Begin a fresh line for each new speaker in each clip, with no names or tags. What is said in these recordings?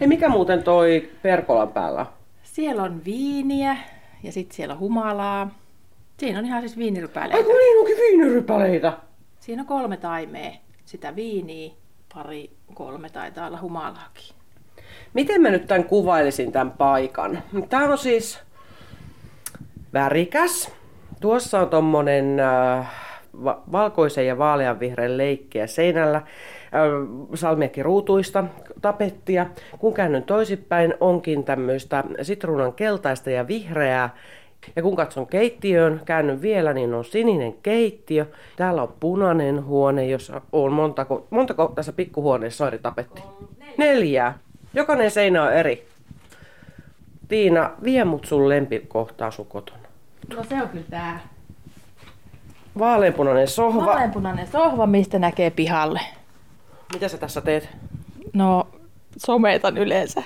Hei, mikä muuten toi Perkolan päällä?
Siellä on viiniä ja sitten siellä on humalaa. Siinä on ihan siis
Ai
viinirypäleitä.
kun niin onkin viinirypäleitä.
Siinä on kolme taimea. Sitä viiniä, pari, kolme taitaa olla humalaakin.
Miten mä nyt tämän kuvailisin tämän paikan? Tää on siis värikäs. Tuossa on tommonen äh, va- valkoisen ja vaaleanvihreän leikkiä seinällä. Äh, salmiakki ruutuista, tapettia. Kun käännyn toisinpäin, onkin tämmöistä sitruunan keltaista ja vihreää. Ja kun katson keittiöön, käännyn vielä, niin on sininen keittiö. Täällä on punainen huone, jossa on montako, montako tässä pikkuhuoneessa on eri tapetti? Neljää. Jokainen seinä on eri. Tiina, vie mut sun lempikohtaa sun kotona.
No se on kyllä tää.
Vaaleanpunainen sohva.
Vaaleanpunainen sohva, mistä näkee pihalle.
Mitä sä tässä teet?
No, sometan yleensä.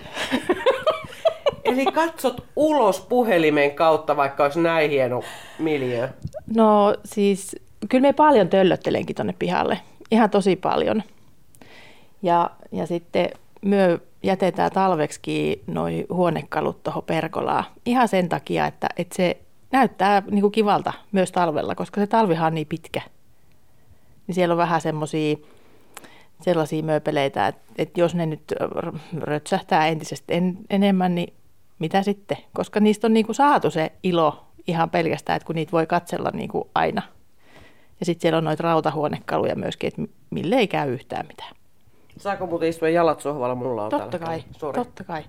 Eli katsot ulos puhelimen kautta, vaikka olisi näin hieno miljö.
No siis, kyllä me paljon töllöttelenkin tonne pihalle. Ihan tosi paljon. Ja, ja sitten myö jätetään talveksi noi huonekalut tuohon perkolaan. Ihan sen takia, että, että se näyttää niinku kivalta myös talvella, koska se talvihan on niin pitkä. Niin siellä on vähän semmoisia sellaisia mööpeleitä, että, että jos ne nyt rötsähtää entisestä en, enemmän, niin mitä sitten? Koska niistä on niinku saatu se ilo ihan pelkästään, että kun niitä voi katsella niinku aina. Ja sitten siellä on noita rautahuonekaluja myöskin, että mille ei käy yhtään mitään.
Saako muuten istua jalat sohvalla? Mulla on
Totta kai, totta kai.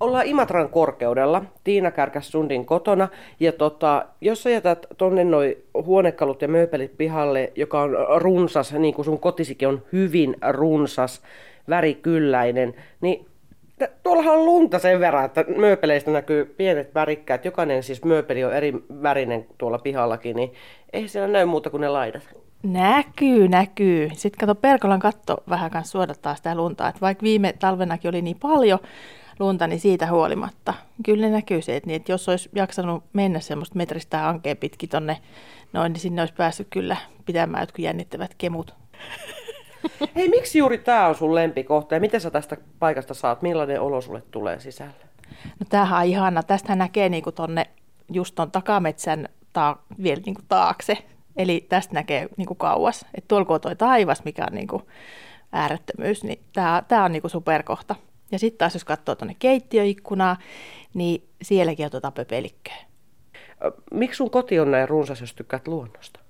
Ollaan Imatran korkeudella, Tiina Kärkäs Sundin kotona. Ja tota, jos sä jätät tonne noi huonekalut ja mööpelit pihalle, joka on runsas, niin kuin sun kotisikin on hyvin runsas, värikylläinen, niin tuollahan on lunta sen verran, että mööpeleistä näkyy pienet värikkäät. Jokainen siis mööpeli on eri värinen tuolla pihallakin, niin ei siellä näy muuta kuin ne laidat.
Näkyy, näkyy. Sitten kato, Perkolan katto vähän kanssa suodattaa sitä lunta. Että vaikka viime talvenakin oli niin paljon lunta, niin siitä huolimatta. Kyllä ne näkyy se, että, niin, että jos olisi jaksanut mennä semmoista metristä hankeen pitkin tonne noin, niin sinne olisi päässyt kyllä pitämään jotkut jännittävät kemut.
Hei, miksi juuri tämä on sun lempikohta ja miten sä tästä paikasta saat? Millainen olo sulle tulee sisälle?
No tämähän on ihana. Tästä näkee niinku tonne just ton takametsän ta- vielä niinku taakse. Eli tästä näkee niinku kauas. Et tuolla kun on toi taivas, mikä on niinku äärettömyys, niin tämä on niinku superkohta. Ja sitten taas jos katsoo tuonne keittiöikkunaa, niin sielläkin on tuota pöpelikköä.
Miksi sun koti on näin runsas, jos tykkäät luonnosta?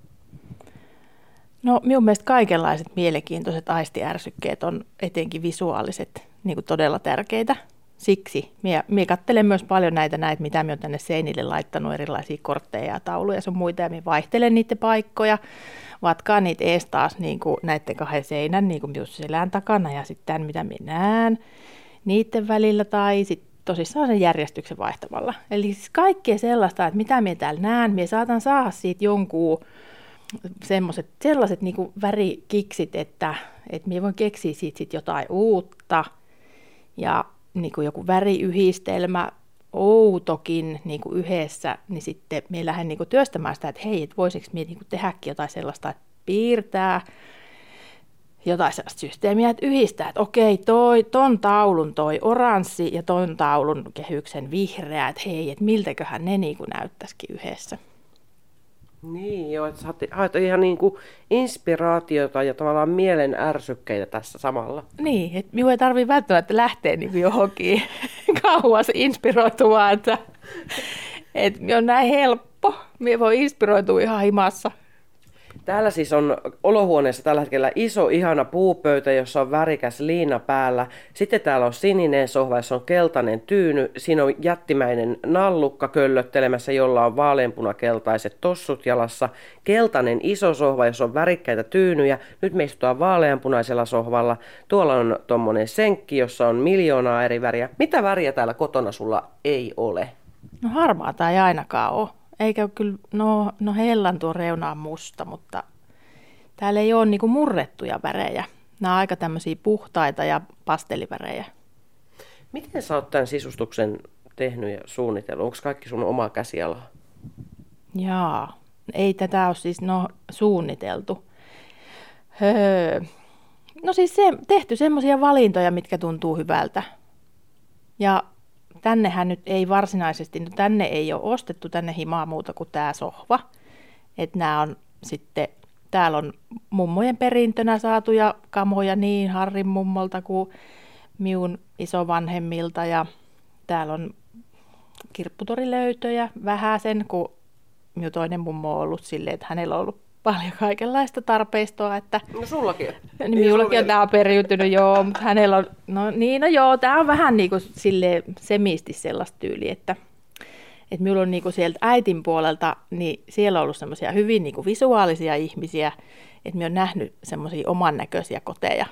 No minun mielestä kaikenlaiset mielenkiintoiset aistiärsykkeet on etenkin visuaaliset niin kuin todella tärkeitä. Siksi minä, minä katselen myös paljon näitä, näitä, mitä minä olen tänne seinille laittanut, erilaisia kortteja ja tauluja ja sun muita, ja minä vaihtelen niiden paikkoja, vatkaan niitä ees taas niin kuin näiden kahden seinän niin kuin minun selän takana ja sitten tämän, mitä minä näen niiden välillä, tai sitten tosissaan sen järjestyksen vaihtamalla. Eli siis kaikkea sellaista, että mitä minä täällä näen, minä saatan saada siitä jonkun semmoset, sellaiset niin kuin värikiksit, että, että minä voin keksiä siitä sit jotain uutta ja niin kuin joku väriyhdistelmä, outokin niin kuin yhdessä, niin sitten minä lähden niin kuin työstämään sitä, että hei, että voisiko minä niin kuin tehdäkin jotain sellaista, että piirtää jotain sellaista systeemiä, että yhdistää, että okei, toi, ton taulun toi oranssi ja ton taulun kehyksen vihreä, että hei, että miltäköhän ne niin kuin näyttäisikin yhdessä.
Niin joo, että sä haet- ihan niin kuin inspiraatiota ja tavallaan mielen ärsykkeitä tässä samalla.
Niin, että minun ei tarvitse välttämättä lähteä niin johonkin kauas inspiroitumaan, että, että on näin helppo. Minä voi inspiroitua ihan himassa.
Täällä siis on olohuoneessa tällä hetkellä iso ihana puupöytä, jossa on värikäs liina päällä. Sitten täällä on sininen sohva, jossa on keltainen tyyny. Siinä on jättimäinen nallukka köllöttelemässä, jolla on vaaleanpunakeltaiset tossut jalassa. Keltainen iso sohva, jossa on värikkäitä tyynyjä. Nyt me istutaan vaaleanpunaisella sohvalla. Tuolla on tommonen senkki, jossa on miljoonaa eri väriä. Mitä väriä täällä kotona sulla ei ole?
No harmaata ei ainakaan ole. Eikä ole kyllä, no, no hellan tuo reuna on musta, mutta täällä ei ole niinku murrettuja värejä. Nämä on aika tämmöisiä puhtaita ja pastelivärejä.
Miten sä oot tämän sisustuksen tehnyt ja suunnitellut? Onko kaikki sun oma käsiala?
Jaa, ei tätä ole siis no, suunniteltu. Höö. No siis se, tehty semmoisia valintoja, mitkä tuntuu hyvältä. Ja tännehän nyt ei varsinaisesti, no tänne ei ole ostettu tänne himaa muuta kuin tämä sohva. Että nämä on sitten, täällä on mummojen perintönä saatuja kamoja niin Harrin mummolta kuin minun isovanhemmilta ja täällä on kirpputorilöytöjä sen, kun minun toinen mummo on ollut silleen, että hänellä on ollut paljon kaikenlaista tarpeistoa. Että,
no sullakin.
Niin minullakin on tämä periytynyt, joo, mutta hänellä on, no niin, no joo, tämä on vähän niin kuin sille semisti sellaista tyyliä, että, että minulla on niin kuin sieltä äitin puolelta, niin siellä on ollut semmoisia hyvin niin kuin visuaalisia ihmisiä, että minä olen nähnyt semmoisia oman näköisiä koteja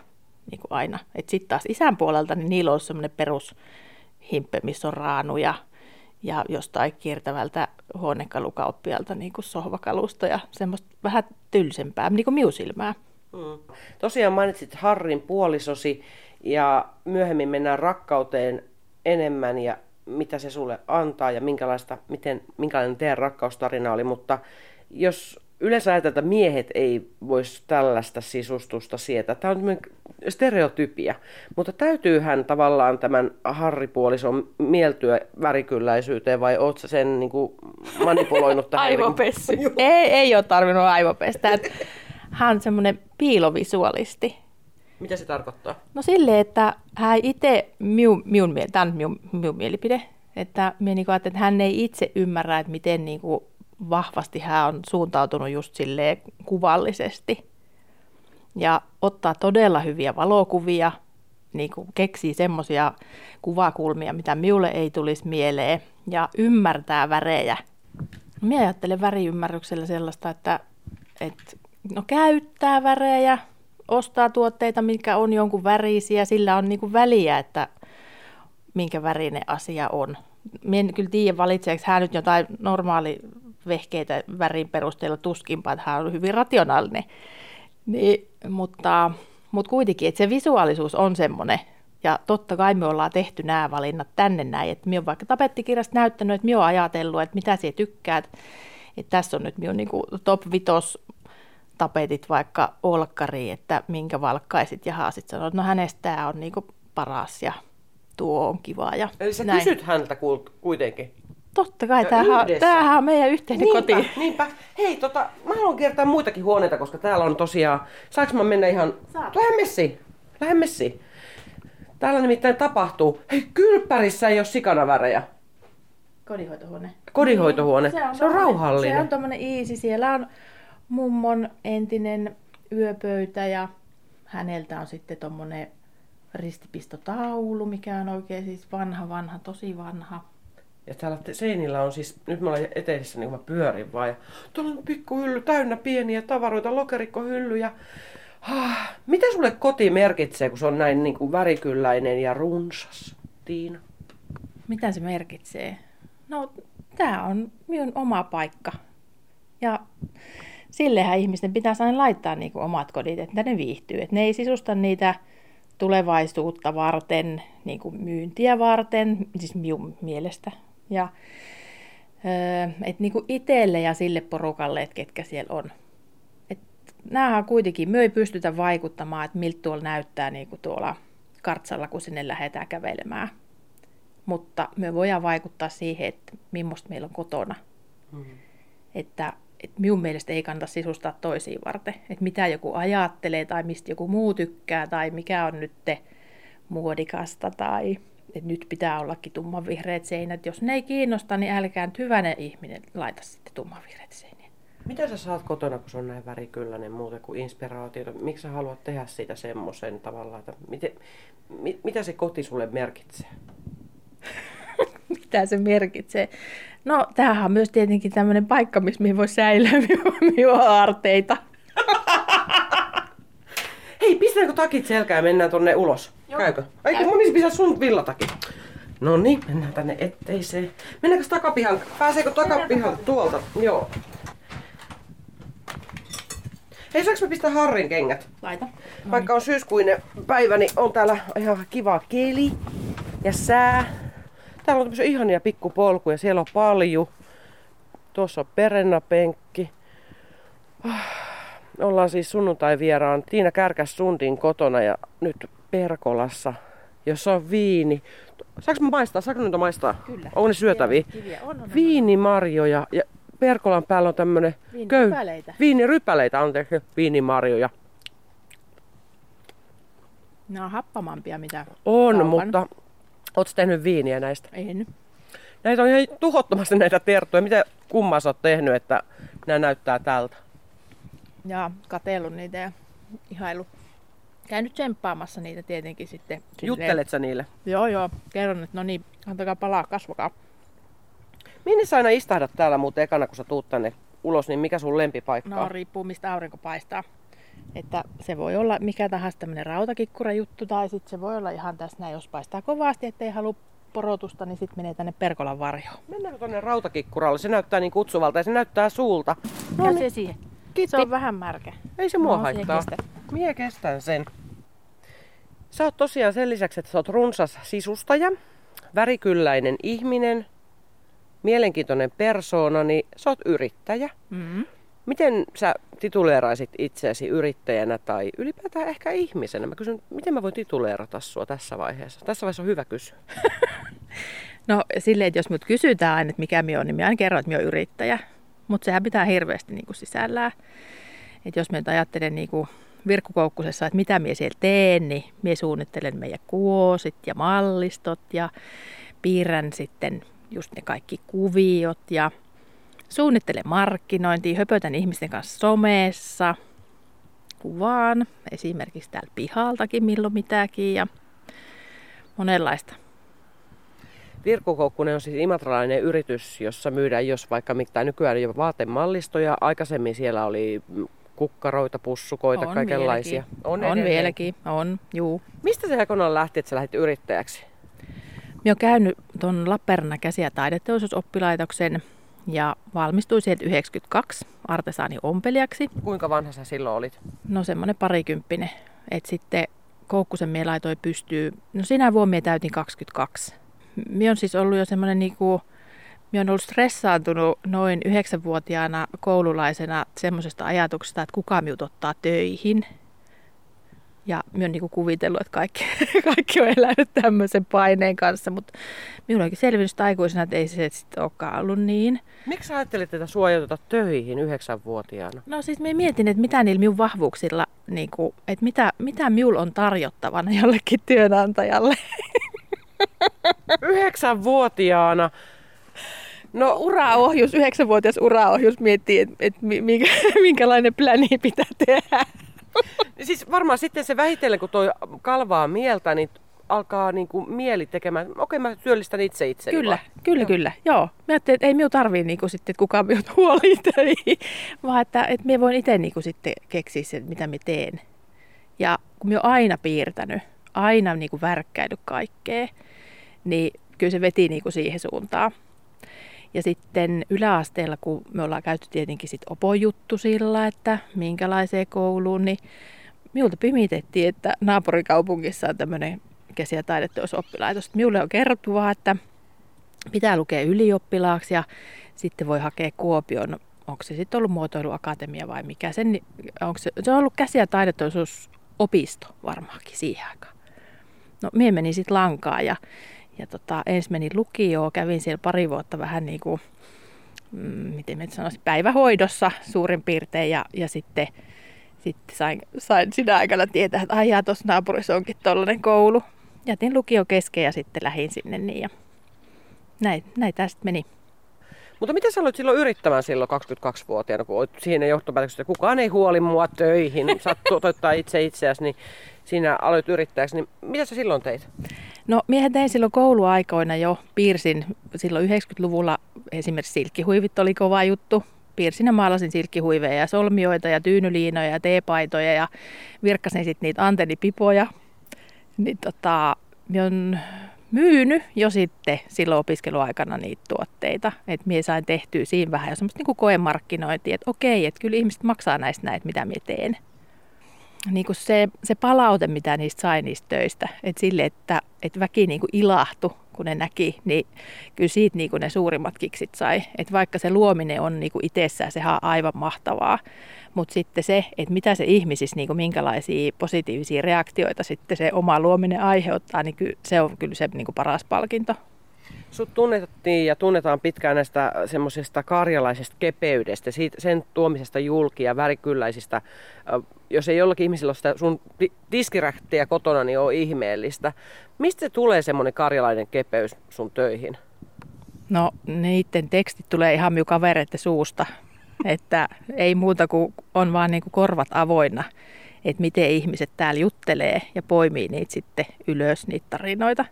niin kuin aina. Sitten taas isän puolelta, niin niillä on semmoinen perushimppe, missä on raanuja, ja jostain kiertävältä huonekalukauppialta niin kuin sohvakalusta ja semmoista vähän tylsempää, niin kuin miusilmää.
Mm. Tosiaan mainitsit Harrin puolisosi ja myöhemmin mennään rakkauteen enemmän ja mitä se sulle antaa ja minkälaista, miten, minkälainen teidän rakkaustarina oli, mutta jos yleensä ajatellaan, että miehet ei voisi tällaista sisustusta sietää. Tämä on stereotypia, mutta täytyyhän tavallaan tämän harripuolison mieltyä värikylläisyyteen vai oot sä sen niin kuin manipuloinut tähän?
Aivopessy. ei, ei ole tarvinnut aivopestä. Hän on semmoinen piilovisualisti.
Mitä se tarkoittaa?
No silleen, että hän itse, minun, minun, tämä on minun, minun mielipide, että, minä niin kuin, että hän ei itse ymmärrä, että miten niin kuin, vahvasti hän on suuntautunut just silleen kuvallisesti. Ja ottaa todella hyviä valokuvia, niin kuin keksii semmoisia kuvakulmia, mitä minulle ei tulisi mieleen, ja ymmärtää värejä. Minä ajattelen väriymmärryksellä sellaista, että, että no käyttää värejä, ostaa tuotteita, mitkä on jonkun värisiä, sillä on niin kuin väliä, että minkä värinen asia on. Minä en kyllä tiedä, valitseeko hän nyt jotain normaali vehkeitä värin perusteella tuskinpa, että hän on hyvin rationaalinen. Niin, mutta, mutta kuitenkin, että se visuaalisuus on semmoinen, ja totta kai me ollaan tehty nämä valinnat tänne näin, että minä olen vaikka tapettikirjasta näyttänyt, että minä olen ajatellut, että mitä sinä tykkäät, että tässä on nyt minun niin kuin top vitos tapetit vaikka olkkariin, että minkä valkkaisit ja haasit sanoa, että no hänestä tämä on niin kuin paras ja tuo on kiva. Ja
Eli sä näin. kysyt häntä kuitenkin?
Totta kai, tämähän, tämähän on meidän yhteinen
niinpä,
koti.
Niinpä. Hei, tota, mä haluan kiertää muitakin huoneita, koska täällä on tosiaan... Saanko mä mennä ihan... Saat. Lähden messiin. Lähden messiin. Täällä nimittäin tapahtuu. Hei, kylppärissä ei ole sikanavärejä.
Kodinhoitohuone.
Kodinhoitohuone. Niin, se on, se on rauhallinen.
Se on tommonen easy. Siellä on mummon entinen yöpöytä ja häneltä on sitten tommonen ristipistotaulu, mikä on oikein siis vanha, vanha, tosi vanha
ja täällä seinillä on siis, nyt mä olen eteisessä niin kuin mä pyörin vaan. Ja tuolla on pikkuhylly täynnä pieniä tavaroita, lokerikkohyllyjä. Ah, mitä sulle koti merkitsee, kun se on näin niin kuin värikylläinen ja runsas, Tiina?
Mitä se merkitsee? No, tämä on minun oma paikka. Ja sillehän ihmisten pitää aina laittaa niin kuin omat kodit, että ne viihtyy. Että ne ei sisusta niitä tulevaisuutta varten, niin kuin myyntiä varten, siis minun mielestä ja et niinku itselle ja sille porukalle, että ketkä siellä on. Et näähän kuitenkin, me ei pystytä vaikuttamaan, että miltä tuolla näyttää niinku tuolla kartsalla, kun sinne lähdetään kävelemään. Mutta me voidaan vaikuttaa siihen, että millaista meillä on kotona. Mm-hmm. Että, että minun mielestä ei kannata sisustaa toisiin varten. Että mitä joku ajattelee tai mistä joku muu tykkää tai mikä on nyt muodikasta tai että nyt pitää ollakin tummanvihreät seinät. Jos ne ei kiinnosta, niin älkää nyt hyvänä ihminen laita sitten tummanvihreät seiniä.
Mitä sä saat kotona, kun se on näin värikylläinen muuta kuin inspiraatiota? Miksi sä haluat tehdä siitä semmoisen tavalla, että miten, mit, mitä se koti sulle merkitsee?
mitä se merkitsee? No, tämähän on myös tietenkin tämmöinen paikka, missä voi säilyä minun aarteita.
Pistetäänkö takit selkään ja mennään tonne ulos? Joo. Käykö? Ai kun mun pitää sun villatakin. No niin, mennään tänne etteiseen. Mennäänkö takapihan? Pääseekö takapihan tuolta? Joo. Hei, saanko mä pistää Harrin kengät?
Laita.
No Vaikka on syyskuinen päivä, niin on täällä ihan kiva keli ja sää. Täällä on tämmöisiä ihania pikkupolkuja. Siellä on paljon. Tuossa on perennapenkki. Ollaan siis sunnuntai vieraan Tiina Kärkäs Sundin kotona ja nyt Perkolassa jos on viini. Saanko mä maistaa? Saanko niitä maistaa?
Kyllä.
Onko ne syötäviä?
Kiviä. On, on,
Viinimarjoja ja Perkolan päällä on tämmönen
Viinirypäleitä.
Viinirypäleitä on tehty viinimarjoja.
Ne on happamampia mitä
On,
kaupan.
mutta ootko tehnyt viiniä näistä?
En.
Näitä on ihan tuhottomasti näitä terttuja. Mitä kummaa sä oot tehnyt, että nämä näyttää tältä?
Ja katellut niitä ja ihailu. Käynyt tsemppaamassa niitä tietenkin sitten. silleen-
Juttelet sä niille?
Joo, joo. Kerron, että no niin, antakaa palaa, kasvakaa.
Minne sä aina istahdat täällä muuten ekana, kun sä tuut tänne ulos, niin mikä sun lempipaikka
No riippuu mistä aurinko paistaa. Että se voi olla mikä tahansa tämmöinen rautakikkura juttu tai sitten se voi olla ihan tässä näin, jos paistaa kovasti, ettei halua porotusta, niin sitten menee tänne Perkolan varjoon.
Mennäänkö tonne rautakikkuralle? Se näyttää niin kutsuvalta ja se näyttää suulta.
No se
niin,
siihen.
Kiitti.
Se on vähän märkä.
Ei se mua
No,
haittaa.
kestät.
Mie kestän sen. Sä oot tosiaan sen lisäksi, että sä oot runsas sisustaja, värikylläinen ihminen, mielenkiintoinen persoona, niin sä oot yrittäjä.
Mm.
Miten sä tituleeraisit itseäsi yrittäjänä tai ylipäätään ehkä ihmisenä? Mä kysyn, miten mä voin tituleerata sua tässä vaiheessa? Tässä vaiheessa on hyvä kysyä.
No silleen, että jos mut kysytään aina, että mikä minä on, niin minä aina kerron, että minä olen yrittäjä. Mutta sehän pitää hirveästi niin kuin sisällään. Että jos minä nyt ajattelen niin kuin virkkukoukkusessa, että mitä minä siellä teen, niin minä suunnittelen meidän kuosit ja mallistot ja piirrän sitten just ne kaikki kuviot ja suunnittelen markkinointia, höpötän ihmisten kanssa somessa, kuvaan esimerkiksi täällä pihaltakin milloin mitäkin ja monenlaista.
Virkkukoukkunen on siis imatralainen yritys, jossa myydään jos vaikka mitä nykyään jo vaatemallistoja. Aikaisemmin siellä oli kukkaroita, pussukoita,
On
kaikenlaisia.
vieläkin. On, on vieläkin, on, juu.
Mistä se kokonaan lähti, että sä lähdit yrittäjäksi?
Minä olen käynyt tuon Lappeenrannan käsi- ja taideteollisuusoppilaitoksen ja valmistuin sieltä 92 artesaani ompelijaksi.
Kuinka vanha sä silloin olit?
No semmoinen parikymppinen. Et sitten Koukkusen mie laitoi pystyy, no sinä vuonna mie täytin 22. Mie on siis ollut jo semmoinen niinku, mie on ollut stressaantunut noin yhdeksänvuotiaana koululaisena semmoisesta ajatuksesta, että kuka minut ottaa töihin. Ja minä olen niinku kuvitellut, että kaikki, kaikki on elänyt tämmöisen paineen kanssa, mutta minulla onkin selvinnyt aikuisena, että ei se sitten olekaan ollut niin.
Miksi ajattelit, ei oteta töihin yhdeksänvuotiaana?
No siis me mietin, että mitä niillä minun vahvuuksilla, niin kuin, että mitä, mitä minulla on tarjottavana jollekin työnantajalle.
Yhdeksänvuotiaana? No,
Uraohjus, yhdeksänvuotias uraohjus miettii, että, että minkä, minkälainen pläni pitää tehdä.
siis varmaan sitten se vähitellen, kun toi kalvaa mieltä, niin alkaa niin kuin mieli tekemään, okei mä työllistän itse itseni
Kyllä,
vaan.
kyllä, kyllä. Joo. Mä ajattelin, että ei minun tarvii niin sitten, että kukaan minut huolii vaan että, että minä voin itse niin sitten keksiä sen, mitä minä teen. Ja kun minä olen aina piirtänyt, aina niin kuin värkkäillyt kaikkea, niin kyllä se veti niin kuin siihen suuntaan. Ja sitten yläasteella, kun me ollaan käyty tietenkin sit opojuttu sillä, että minkälaiseen kouluun, niin minulta pimitettiin, että naapurikaupungissa on tämmöinen käsi- ja taideteosoppilaitos. Minulle on kerrottu vaan, että pitää lukea ylioppilaaksi ja sitten voi hakea Kuopion, onko se sitten ollut muotoiluakatemia vai mikä sen, onko se, se on ollut käsi- ja taideteollisuusopisto varmaankin siihen aikaan. No minä menin sitten lankaan ja, ja tota, ensin menin lukioon, kävin siellä pari vuotta vähän niin kuin, mm, miten mä sanoisin, päivähoidossa suurin piirtein ja, ja sitten, sitten sain, sain sinä aikana tietää, että aijaa tuossa naapurissa onkin tollainen koulu. Jätin lukio kesken ja sitten lähdin sinne niin ja näin, näin tästä meni.
Mutta mitä sä aloit silloin yrittämään silloin 22-vuotiaana, kun olet siinä johtopäätöksessä, että kukaan ei huoli mua töihin, saat toteuttaa itse itseäsi, niin siinä aloit yrittäjäksi, niin mitä sä silloin teit?
No miehet tein silloin kouluaikoina jo, piirsin silloin 90-luvulla esimerkiksi silkkihuivit oli kova juttu. Piirsin ja maalasin silkkihuiveja ja solmioita ja tyynyliinoja ja teepaitoja ja virkkasin sitten niitä antennipipoja. Niin tota, on myynyt jo sitten silloin opiskeluaikana niitä tuotteita. Että minä sain tehtyä siinä vähän jo semmoista niin koemarkkinointia, että okei, että kyllä ihmiset maksaa näistä näitä, mitä minä teen niin kuin se, se palaute, mitä niistä sai niistä töistä, että sille, että, että väki niin kuin ilahtui kun ne näki, niin kyllä siitä niin kuin ne suurimmat kiksit sai. Et vaikka se luominen on niin kuin itsessään, sehän on aivan mahtavaa, mutta sitten se, että mitä se ihmisissä, niin kuin minkälaisia positiivisia reaktioita sitten se oma luominen aiheuttaa, niin kyllä, se on kyllä se niin kuin paras palkinto.
Sut tunnettiin ja tunnetaan pitkään näistä semmoisesta karjalaisesta kepeydestä, siitä, sen tuomisesta julki ja värikylläisistä. Jos ei jollakin ihmisillä ole sitä sun diskirähtiä kotona, niin on ihmeellistä. Mistä se tulee semmoinen karjalainen kepeys sun töihin?
No niiden tekstit tulee ihan minun kavereiden suusta. Että ei muuta kuin on vaan niin kuin korvat avoinna, että miten ihmiset täällä juttelee ja poimii niitä sitten ylös, niitä tarinoita.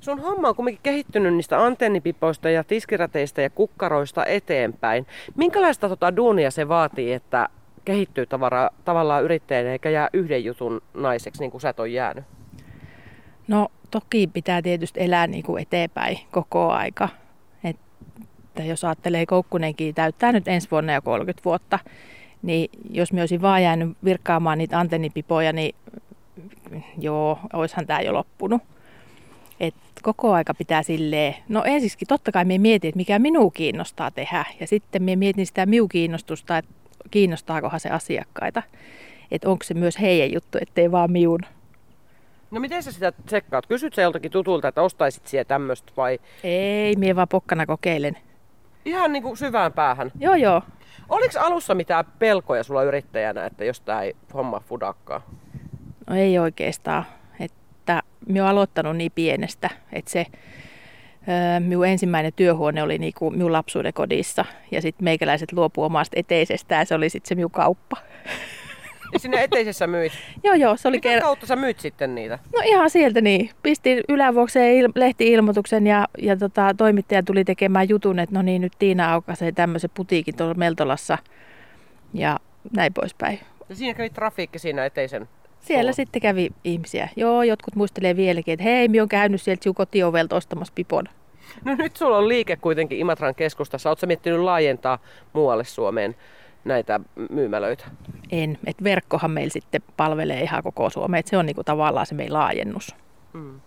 Sun homma on kuitenkin kehittynyt niistä antennipipoista ja tiskirateista ja kukkaroista eteenpäin. Minkälaista tota duunia se vaatii, että kehittyy tavara, tavallaan yrittäjänä eikä jää yhden jutun naiseksi, niin kuin sä et ole jäänyt?
No toki pitää tietysti elää niin kuin eteenpäin koko aika. Että jos ajattelee Koukkunenkin täyttää nyt ensi vuonna jo 30 vuotta, niin jos me olisin vaan jäänyt virkkaamaan niitä antennipipoja, niin joo, oishan tämä jo loppunut. Et koko aika pitää silleen, no ensisikin totta kai me mietin, että mikä minua kiinnostaa tehdä. Ja sitten me mietin sitä minun kiinnostusta, että kiinnostaakohan se asiakkaita. Että onko se myös heidän juttu, ettei vaan miun.
No miten sä sitä tsekkaat? Kysyt sä joltakin tutulta, että ostaisit siellä tämmöistä vai?
Ei, mie vaan pokkana kokeilen.
Ihan niin kuin syvään päähän?
Joo, joo.
Oliko alussa mitään pelkoja sulla yrittäjänä, että jos tämä ei homma fudakkaa?
No ei oikeastaan minä olen aloittanut niin pienestä, että se minun ensimmäinen työhuone oli niinku minun lapsuuden kodissa ja sitten meikäläiset luopu omasta eteisestään, se oli sitten se minun kauppa.
Ja sinne eteisessä myit?
joo, joo. Se oli
Mitä ker- kautta sä myyt sitten niitä?
No ihan sieltä niin. Pistin ylävuokseen il- lehti-ilmoituksen ja, ja tota, toimittaja tuli tekemään jutun, että no niin, nyt Tiina aukaisee tämmöisen putiikin tuolla Meltolassa ja näin poispäin.
Ja siinä kävi trafiikki siinä eteisen
siellä Oot. sitten kävi ihmisiä. Joo, jotkut muistelee vieläkin, että hei, minä olen käynyt sieltä sinun kotiovelta ostamassa pipon.
No nyt sulla on liike kuitenkin Imatran keskustassa. Oletko miettinyt laajentaa muualle Suomeen näitä myymälöitä?
En. Et verkkohan meillä sitten palvelee ihan koko Suomea. Et se on niinku tavallaan se meidän laajennus. Mm.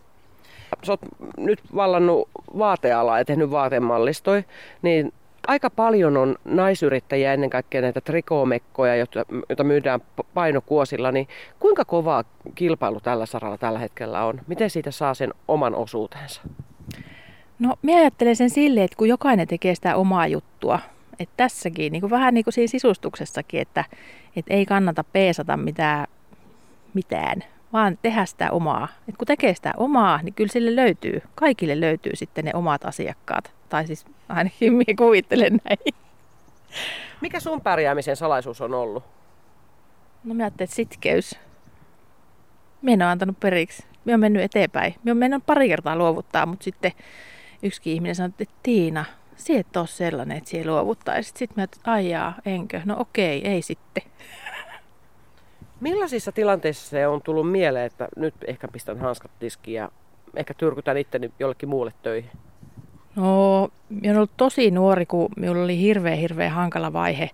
Sä oot nyt vallannut vaatealaa ja tehnyt vaatemallistoja, niin aika paljon on naisyrittäjiä, ennen kaikkea näitä trikoomekkoja, joita, joita myydään painokuosilla, niin kuinka kovaa kilpailu tällä saralla tällä hetkellä on? Miten siitä saa sen oman osuutensa?
No, minä ajattelen sen silleen, että kun jokainen tekee sitä omaa juttua, että tässäkin, niin kuin vähän niin kuin siinä sisustuksessakin, että, että ei kannata peesata mitään, mitään, vaan tehdä sitä omaa. Et kun tekee sitä omaa, niin kyllä sille löytyy, kaikille löytyy sitten ne omat asiakkaat. Tai siis ainakin minä kuvittelen näin.
Mikä sun pärjäämisen salaisuus on ollut?
No mä ajattelin, että sitkeys. Minä en ole antanut periksi. Minä olen mennyt eteenpäin. Minä olen mennyt pari kertaa luovuttaa, mutta sitten yksi ihminen sanoi, että Tiina, sinä et ole sellainen, että sinä luovuttaisit. Sitten mä että aijaa, enkö? No okei, ei sitten.
Millaisissa tilanteissa se on tullut mieleen, että nyt ehkä pistän hanskat tiskiin ja ehkä tyrkytän itteni jollekin muulle töihin?
No, minä olen ollut tosi nuori, kun minulla oli hirveän, hirveän hankala vaihe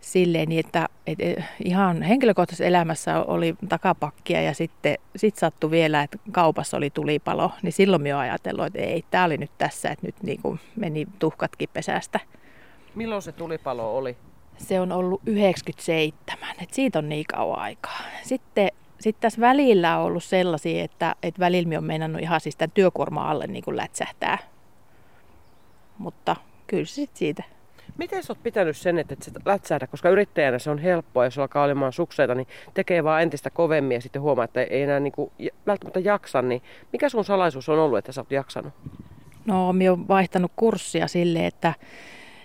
silleen, niin että, että ihan henkilökohtaisessa elämässä oli takapakkia ja sitten sit sattui vielä, että kaupassa oli tulipalo, niin silloin minä ajatellut, että ei, tämä oli nyt tässä, että nyt niin kuin meni tuhkatkin pesästä.
Milloin se tulipalo oli?
Se on ollut 97, että siitä on niin kauan aikaa. Sitten sitten tässä välillä on ollut sellaisia, että, että välillä on meinannut ihan siis tämän työkuorma alle niin kuin lätsähtää mutta kyllä se sit siitä.
Miten sä oot pitänyt sen, että et sä lätsäädä, koska yrittäjänä se on helppoa, jos alkaa olemaan sukseita, niin tekee vaan entistä kovemmin ja sitten huomaa, että ei enää niinku välttämättä jaksa, niin mikä sun salaisuus on ollut, että sä oot jaksanut?
No, mä oon vaihtanut kurssia sille, että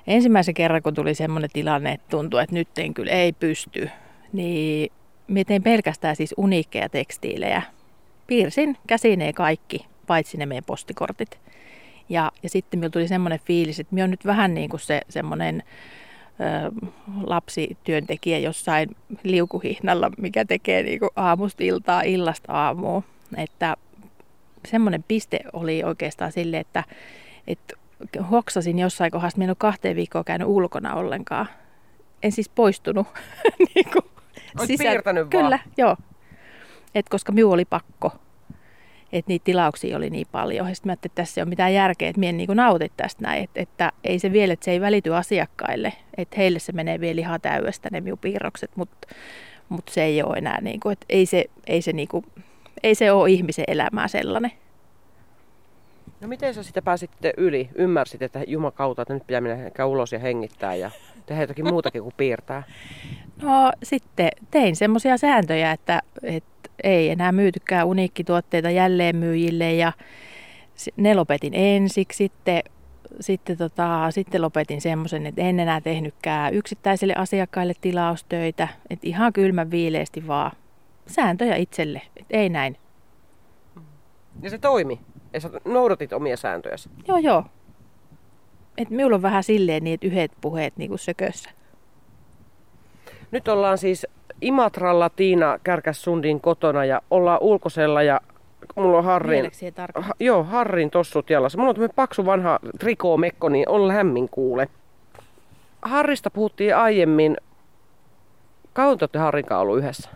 ensimmäisen kerran, kun tuli semmoinen tilanne, että tuntui, että nyt en kyllä ei pysty, niin mä tein pelkästään siis uniikkeja tekstiilejä. Piirsin käsineen kaikki, paitsi ne meidän postikortit. Ja, ja sitten minulla tuli semmoinen fiilis, että minä olen nyt vähän niin kuin se semmoinen ö, lapsityöntekijä jossain liukuhihnalla, mikä tekee niin kuin aamusta iltaa, illasta aamuun. Että semmoinen piste oli oikeastaan sille, että, että hoksasin jossain kohdassa, minä en ole kahteen viikkoon käynyt ulkona ollenkaan. En siis poistunut.
niin kuin sisään. piirtänyt
Kyllä,
vaan.
joo. Et koska minun oli pakko. Että niitä tilauksia oli niin paljon. Ja sitten mä että tässä ei ole mitään järkeä, että mien niin nautit tästä näin. Että, että, ei se vielä, että se ei välity asiakkaille. Että heille se menee vielä ihan täydestä ne minun piirrokset, mutta, mutta se ei ole enää, niin kuin, että ei se, ei se, niin kuin, ei se ole ihmisen elämää sellainen.
No miten sä sitä pääsit yli? Ymmärsit, että jumakauta, että nyt pitää mennä ulos ja hengittää ja tehdä jotakin muutakin kuin piirtää?
No sitten tein semmoisia sääntöjä, että, että ei enää myytykään uniikkituotteita jälleenmyyjille ja ne lopetin ensiksi. Sitten, sitten, tota, sitten lopetin semmoisen, että en enää tehnytkään yksittäisille asiakkaille tilaustöitä. Että ihan kylmän viileesti vaan sääntöjä itselle, että ei näin.
Ja se toimi? Ja sä noudatit omia sääntöjäsi?
Joo, joo. Et minulla on vähän silleen niin, että yhdet puheet niin kuin sökössä.
Nyt ollaan siis Imatralla Tiina Kärkäs-Sundin kotona ja ollaan ulkosella ja mulla on Harrin, ha, joo, Harrin tossut jalassa. Mulla on tämmöinen paksu vanha trikoomekko, niin on lämmin kuule. Harrista puhuttiin aiemmin. Kauan te olette Harrin ollut yhdessä?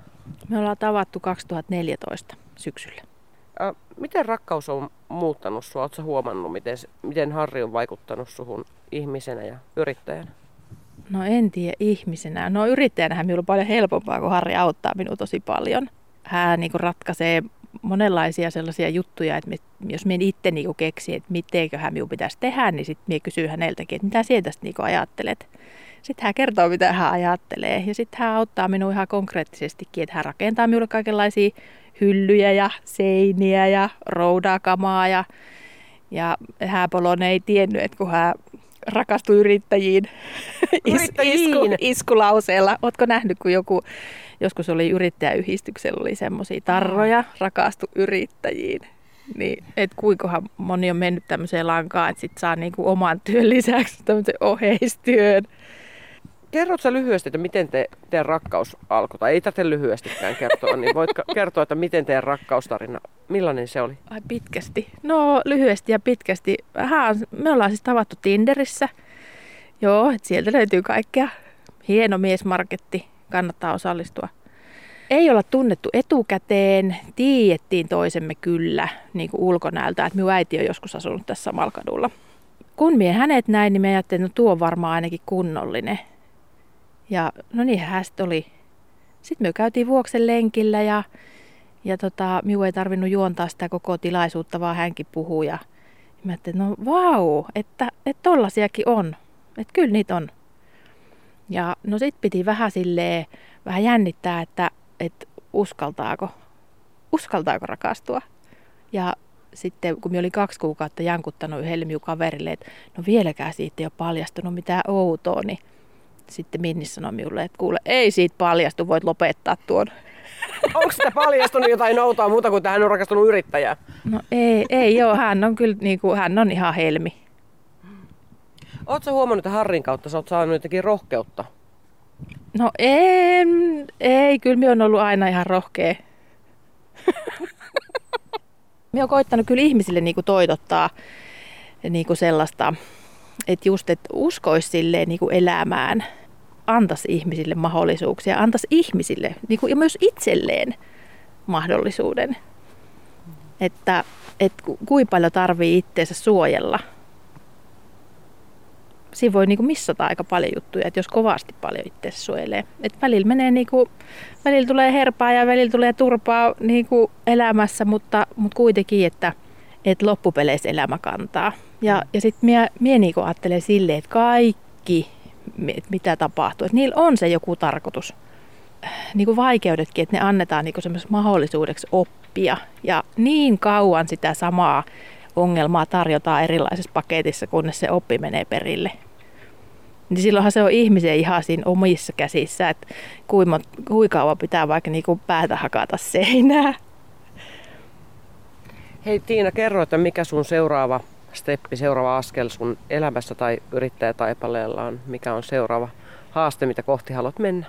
Me ollaan tavattu 2014 syksyllä.
Ä, miten rakkaus on muuttanut sinua? Oletko huomannut, miten, miten Harri on vaikuttanut suhun ihmisenä ja yrittäjänä?
No en tiedä ihmisenä. No yrittäjänähän minulla on paljon helpompaa, kun Harri auttaa minua tosi paljon. Hän niin ratkaisee monenlaisia sellaisia juttuja, että jos minä itse niin keksin, että mitenköhän minun pitäisi tehdä, niin sitten minä kysyn häneltäkin, että mitä sinä tästä niin ajattelet. Sitten hän kertoo, mitä hän ajattelee. Ja sitten hän auttaa minua ihan konkreettisestikin, että hän rakentaa minulle kaikenlaisia hyllyjä ja seiniä ja roudakamaa. Ja, ja Hääpolon ei tiennyt, että kun hän rakastui yrittäjiin,
yrittäjiin. Isku,
iskulauseella. Oletko nähnyt, kun joku, joskus oli yrittäjäyhdistyksellä, oli semmoisia tarroja, rakastu yrittäjiin. Niin, et kuinkahan moni on mennyt tämmöiseen lankaan, että sit saa niinku oman työn lisäksi tämmöisen oheistyön.
Kerrotko lyhyesti, että miten te, teidän rakkaus alkoi? Tai ei tätä lyhyestikään kertoa, niin voit kertoa, että miten teidän rakkaustarina, millainen se oli?
Ai pitkästi. No lyhyesti ja pitkästi. Vähän, me ollaan siis tavattu Tinderissä. Joo, että sieltä löytyy kaikkea. Hieno miesmarketti, kannattaa osallistua. Ei olla tunnettu etukäteen, tiedettiin toisemme kyllä niin kuin ulkonäöltä, että minun äiti on joskus asunut tässä samalla kadulla. Kun minä hänet näin, niin me ajattelin, että no tuo on varmaan ainakin kunnollinen. Ja no niin, hän oli. Sitten me käytiin Vuoksen lenkillä ja, ja tota, minun ei tarvinnut juontaa sitä koko tilaisuutta, vaan hänkin puhuu. Ja mä ajattelin, no vau, että, että tollasiakin on. Että kyllä niitä on. Ja no sit piti vähän silleen, vähän jännittää, että, että uskaltaako, uskaltaako rakastua. Ja sitten kun minä olin kaksi kuukautta jankuttanut yhdelle minun kaverille, että no vieläkään siitä ei ole paljastunut mitään outoa, niin sitten Minni sanoi minulle, että kuule, ei siitä paljastu, voit lopettaa tuon.
Onko sitä paljastunut jotain outoa muuta kuin että hän on rakastunut yrittäjää?
No ei, ei joo, hän on kyllä niin kuin, hän on ihan helmi.
Oletko huomannut, että Harrin kautta sä oot saanut jotenkin rohkeutta?
No en, ei, kyllä minä on ollut aina ihan rohkea. minä olen koittanut kyllä ihmisille niin kuin toitottaa niin kuin sellaista että just, että uskoisi silleen niin kuin elämään, antaisi ihmisille mahdollisuuksia, antaisi ihmisille niin kuin, ja myös itselleen mahdollisuuden. Että, että kuinka paljon tarvii itseensä suojella. Siinä voi niin kuin missata aika paljon juttuja, että jos kovasti paljon itseensä suojelee. Että välillä menee niin kuin, välillä tulee herpaa ja välillä tulee turpaa niin kuin elämässä, mutta, mutta kuitenkin, että, että loppupeleissä elämä kantaa. Ja, ja sitten minä, minä niin ajattelen silleen, että kaikki, että mitä tapahtuu, että niillä on se joku tarkoitus. Niin kuin vaikeudetkin, että ne annetaan niin mahdollisuudeksi oppia. Ja niin kauan sitä samaa ongelmaa tarjotaan erilaisessa paketissa, kunnes se oppi menee perille. Niin silloinhan se on ihmisen ihan siinä omissa käsissä, että kuinka, kuinka kauan pitää vaikka niin kuin päätä hakata seinää.
Hei Tiina, kerro, että mikä sun seuraava steppi, seuraava askel sun elämässä tai yrittäjätaipaleella on? Mikä on seuraava haaste, mitä kohti haluat mennä?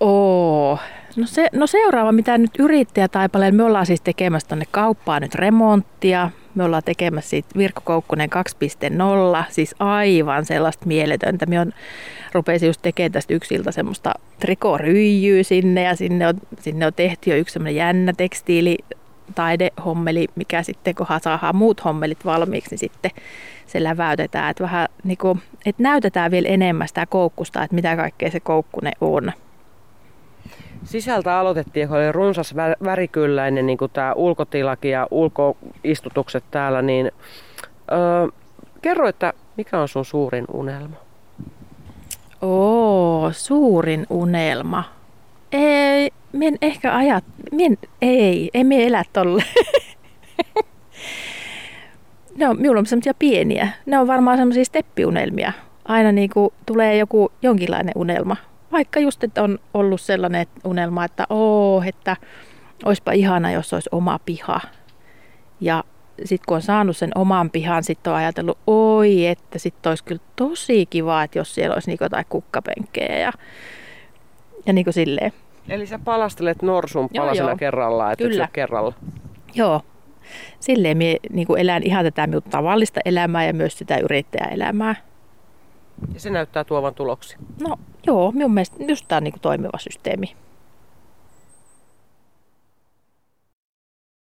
Oo. No, se, no seuraava, mitä nyt yrittäjätaipaleella, me ollaan siis tekemässä tänne kauppaan nyt remonttia. Me ollaan tekemässä siitä Virkko Koukkunen 2.0, siis aivan sellaista mieletöntä. Me on, rupesin just tekemään tästä yksiltä semmoista trikoryijyä sinne ja sinne on, sinne on tehty jo yksi semmoinen jännä tekstiili taidehommeli, mikä sitten kun saadaan muut hommelit valmiiksi, niin sitten se läväytetään. Että vähän niin kuin, että näytetään vielä enemmän sitä koukkusta, että mitä kaikkea se koukkune on.
Sisältä aloitettiin, kun oli runsas värikylläinen niin tämä ulkotilakin ja ulkoistutukset täällä, niin öö, kerro, että mikä on sun suurin unelma?
Oo, suurin unelma. Ei, en ehkä ajat, en, ei, ei me elä tolle. no, minulla on semmoisia pieniä. Ne on varmaan semmoisia steppiunelmia. Aina niin kuin tulee joku jonkinlainen unelma. Vaikka just, että on ollut sellainen unelma, että oo, että olisipa ihana, jos olisi oma piha. Ja sitten kun on saanut sen oman pihan, sitten on ajatellut, oi, että sitten olisi kyllä tosi kiva, että jos siellä olisi niin jotain kukkapenkkejä ja, ja niin kuin silleen.
Eli sä palastelet norsun palasena joo, kerrallaan, että kyllä. kerralla.
Joo. Silleen minä niin elän ihan tätä minun tavallista elämää ja myös sitä yrittäjäelämää.
Ja se näyttää tuovan tuloksi.
No joo, minun mielestä just tämä on niin toimiva systeemi.